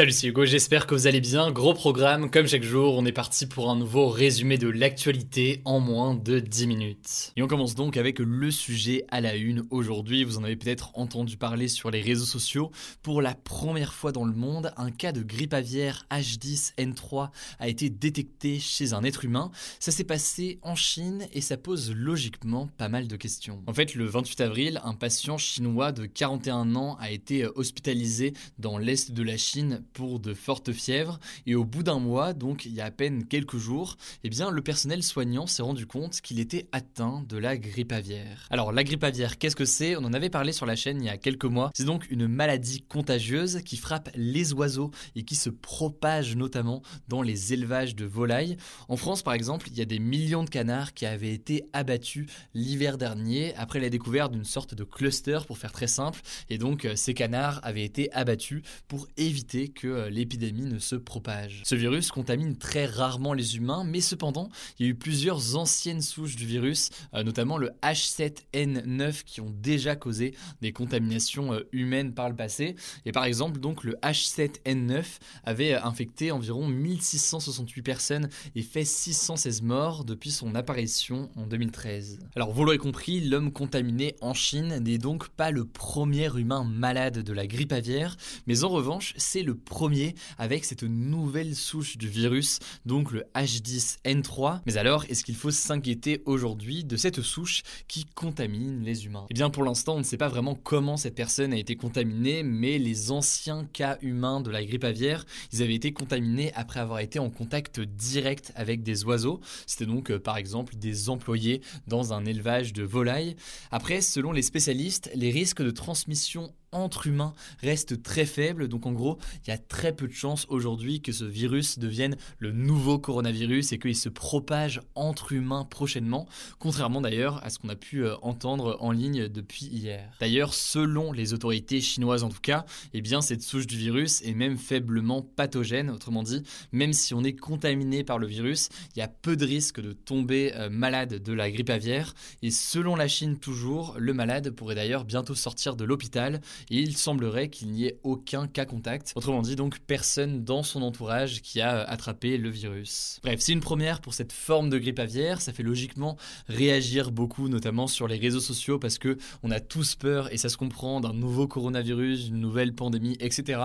Salut, c'est Hugo, j'espère que vous allez bien. Gros programme, comme chaque jour, on est parti pour un nouveau résumé de l'actualité en moins de 10 minutes. Et on commence donc avec le sujet à la une aujourd'hui. Vous en avez peut-être entendu parler sur les réseaux sociaux. Pour la première fois dans le monde, un cas de grippe aviaire H10N3 a été détecté chez un être humain. Ça s'est passé en Chine et ça pose logiquement pas mal de questions. En fait, le 28 avril, un patient chinois de 41 ans a été hospitalisé dans l'est de la Chine pour de fortes fièvres et au bout d'un mois, donc il y a à peine quelques jours, eh bien le personnel soignant s'est rendu compte qu'il était atteint de la grippe aviaire. Alors la grippe aviaire, qu'est-ce que c'est? On en avait parlé sur la chaîne il y a quelques mois. C'est donc une maladie contagieuse qui frappe les oiseaux et qui se propage notamment dans les élevages de volailles. En France par exemple, il y a des millions de canards qui avaient été abattus l'hiver dernier après la découverte d'une sorte de cluster pour faire très simple et donc euh, ces canards avaient été abattus pour éviter que euh, l'épidémie ne se propage. Ce virus contamine très rarement les humains, mais cependant, il y a eu plusieurs anciennes souches du virus, euh, notamment le H7N9, qui ont déjà causé des contaminations euh, humaines par le passé. Et par exemple, donc le H7N9 avait infecté environ 1668 personnes et fait 616 morts depuis son apparition en 2013. Alors vous l'aurez compris, l'homme contaminé en Chine n'est donc pas le premier humain malade de la grippe aviaire, mais en revanche, c'est le premier avec cette nouvelle souche du virus, donc le H10N3. Mais alors, est-ce qu'il faut s'inquiéter aujourd'hui de cette souche qui contamine les humains? Eh bien, pour l'instant, on ne sait pas vraiment comment cette personne a été contaminée, mais les anciens cas humains de la grippe aviaire, ils avaient été contaminés après avoir été en contact direct avec des oiseaux. C'était donc, euh, par exemple, des employés dans un élevage de volailles. Après, selon les spécialistes, les risques de transmission entre humains reste très faible. Donc en gros, il y a très peu de chances aujourd'hui que ce virus devienne le nouveau coronavirus et qu'il se propage entre humains prochainement, contrairement d'ailleurs à ce qu'on a pu euh, entendre en ligne depuis hier. D'ailleurs, selon les autorités chinoises en tout cas, eh bien cette souche du virus est même faiblement pathogène, autrement dit, même si on est contaminé par le virus, il y a peu de risques de tomber euh, malade de la grippe aviaire et selon la Chine toujours, le malade pourrait d'ailleurs bientôt sortir de l'hôpital il semblerait qu'il n'y ait aucun cas contact. Autrement dit, donc personne dans son entourage qui a euh, attrapé le virus. Bref, c'est une première pour cette forme de grippe aviaire, ça fait logiquement réagir beaucoup, notamment sur les réseaux sociaux, parce que on a tous peur, et ça se comprend, d'un nouveau coronavirus, d'une nouvelle pandémie, etc.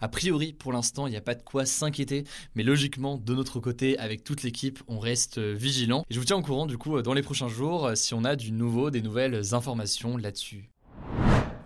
A priori, pour l'instant, il n'y a pas de quoi s'inquiéter, mais logiquement, de notre côté, avec toute l'équipe, on reste euh, vigilant. Et je vous tiens au courant, du coup, euh, dans les prochains jours, si on a du nouveau, des nouvelles informations là-dessus.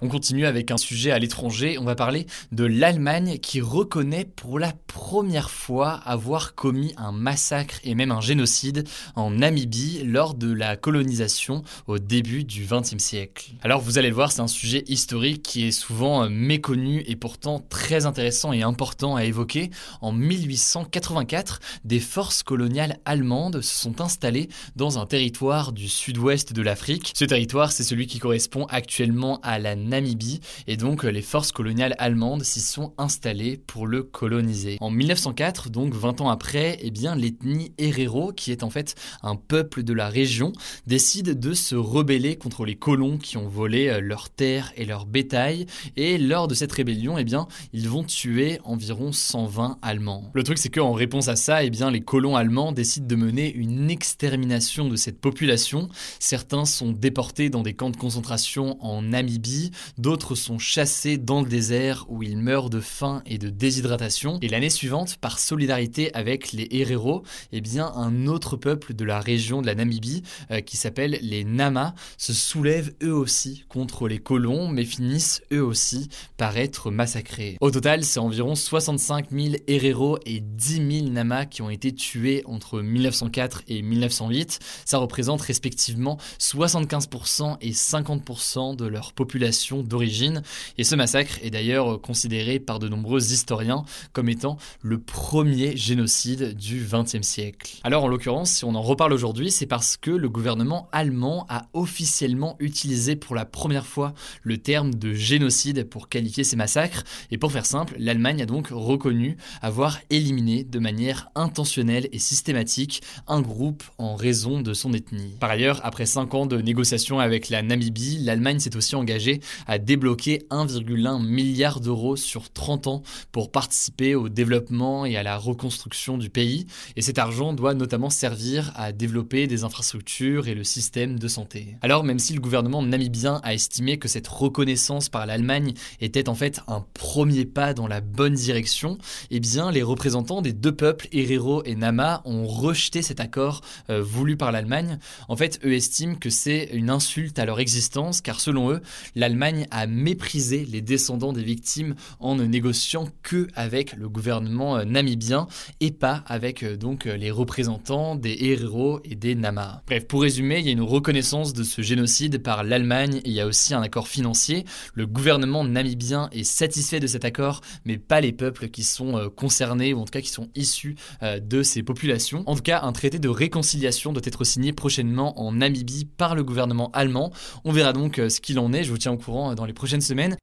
On continue avec un sujet à l'étranger. On va parler de l'Allemagne qui reconnaît pour la première fois avoir commis un massacre et même un génocide en Namibie lors de la colonisation au début du XXe siècle. Alors vous allez le voir, c'est un sujet historique qui est souvent euh, méconnu et pourtant très intéressant et important à évoquer. En 1884, des forces coloniales allemandes se sont installées dans un territoire du sud-ouest de l'Afrique. Ce territoire, c'est celui qui correspond actuellement à la Namibie et donc les forces coloniales allemandes s'y sont installées pour le coloniser. En 1904, donc 20 ans après, eh bien l'ethnie Herero, qui est en fait un peuple de la région, décide de se rebeller contre les colons qui ont volé euh, leurs terres et leur bétail et lors de cette rébellion, eh bien ils vont tuer environ 120 Allemands. Le truc c'est qu'en réponse à ça, eh bien les colons allemands décident de mener une extermination de cette population. Certains sont déportés dans des camps de concentration en Namibie, d'autres sont chassés dans le désert où ils meurent de faim et de déshydratation. Et l'année suivante, par solidarité avec les Herero, eh bien un autre peuple de la région de la Namibie euh, qui s'appelle les Nama se soulèvent eux aussi contre les colons mais finissent eux aussi par être massacrés. Au total, c'est environ 65 000 Herero et 10 000 Nama qui ont été tués entre 1904 et 1908. Ça représente respectivement 75% et 50% de leur population d'origine. Et ce massacre est d'ailleurs considéré par de nombreux historiens comme étant le premier génocide du XXe siècle. Alors en l'occurrence, si on en reparle aujourd'hui, c'est parce que le gouvernement allemand a officiellement utilisé pour la première fois le terme de génocide pour qualifier ces massacres. Et pour faire simple, l'Allemagne a donc reconnu avoir éliminé de manière intentionnelle et systématique un groupe en raison de son ethnie. Par ailleurs, après 5 ans de négociations avec la Namibie, l'Allemagne s'est aussi engagée à débloquer 1,1 milliard d'euros sur 30 ans pour participer au développement et à la reconstruction du pays. Et cet argent doit notamment servir à développer des infrastructures et le système de santé. Alors même si le gouvernement namibien a estimé que cette reconnaissance par l'Allemagne était en fait un premier pas dans la bonne direction, eh bien les représentants des deux peuples, Herero et Nama, ont rejeté cet accord euh, voulu par l'Allemagne. En fait, eux estiment que c'est une insulte à leur existence car selon eux, l'Allemagne a méprisé les descendants des victimes en ne négociant que avec le gouvernement euh, namibien et pas avec euh, donc les représentants des Herero et des Nama. Bref, pour résumer, il y a une reconnaissance de ce génocide par l'Allemagne et il y a aussi un accord financier. Le gouvernement namibien est satisfait de cet accord, mais pas les peuples qui sont euh, concernés ou en tout cas qui sont issus de ces populations. En tout cas, un traité de réconciliation doit être signé prochainement en Namibie par le gouvernement allemand. On verra donc ce qu'il en est, je vous tiens au courant dans les prochaines semaines.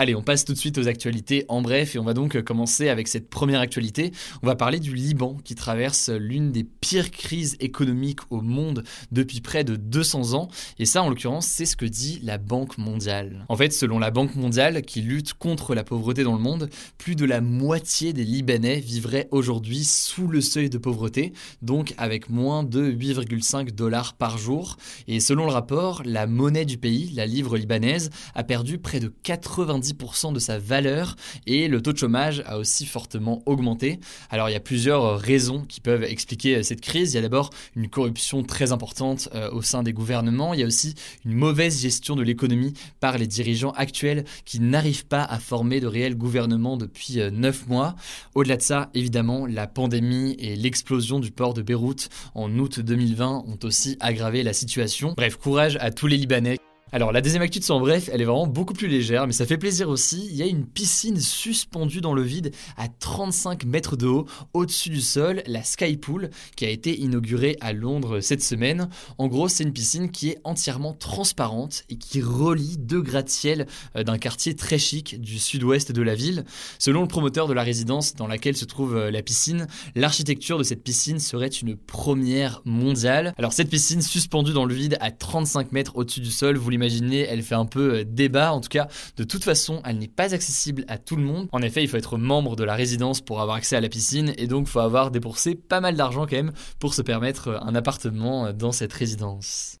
Allez, on passe tout de suite aux actualités en bref et on va donc commencer avec cette première actualité. On va parler du Liban qui traverse l'une des pires crises économiques au monde depuis près de 200 ans et ça en l'occurrence c'est ce que dit la Banque mondiale. En fait, selon la Banque mondiale qui lutte contre la pauvreté dans le monde, plus de la moitié des Libanais vivraient aujourd'hui sous le seuil de pauvreté, donc avec moins de 8,5 dollars par jour et selon le rapport, la monnaie du pays, la livre libanaise, a perdu près de 90 de sa valeur et le taux de chômage a aussi fortement augmenté. Alors il y a plusieurs raisons qui peuvent expliquer euh, cette crise. Il y a d'abord une corruption très importante euh, au sein des gouvernements. Il y a aussi une mauvaise gestion de l'économie par les dirigeants actuels qui n'arrivent pas à former de réels gouvernements depuis euh, neuf mois. Au-delà de ça, évidemment, la pandémie et l'explosion du port de Beyrouth en août 2020 ont aussi aggravé la situation. Bref, courage à tous les Libanais alors la deuxième actu de son bref, elle est vraiment beaucoup plus légère, mais ça fait plaisir aussi. Il y a une piscine suspendue dans le vide à 35 mètres de haut au-dessus du sol, la Skypool, qui a été inaugurée à Londres cette semaine. En gros, c'est une piscine qui est entièrement transparente et qui relie deux gratte-ciel euh, d'un quartier très chic du sud-ouest de la ville. Selon le promoteur de la résidence dans laquelle se trouve euh, la piscine, l'architecture de cette piscine serait une première mondiale. Alors cette piscine suspendue dans le vide à 35 mètres au-dessus du sol, vous imaginez, elle fait un peu euh, débat. En tout cas, de toute façon, elle n'est pas accessible à tout le monde. En effet, il faut être membre de la résidence pour avoir accès à la piscine et donc faut avoir déboursé pas mal d'argent quand même pour se permettre euh, un appartement euh, dans cette résidence.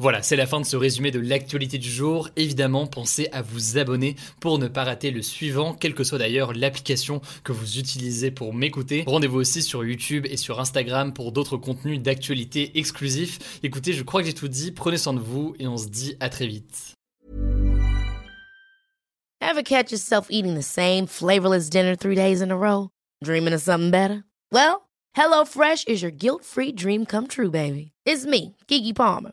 Voilà, c'est la fin de ce résumé de l'actualité du jour. Évidemment, pensez à vous abonner pour ne pas rater le suivant, quelle que soit d'ailleurs l'application que vous utilisez pour m'écouter. Rendez-vous aussi sur YouTube et sur Instagram pour d'autres contenus d'actualité exclusifs. Écoutez, je crois que j'ai tout dit, prenez soin de vous et on se dit à très vite. Ever catch yourself eating the same flavorless dinner three days in a row? Dreaming of something better? Well, HelloFresh is your guilt-free dream come true, baby. It's me, Kiki Palmer.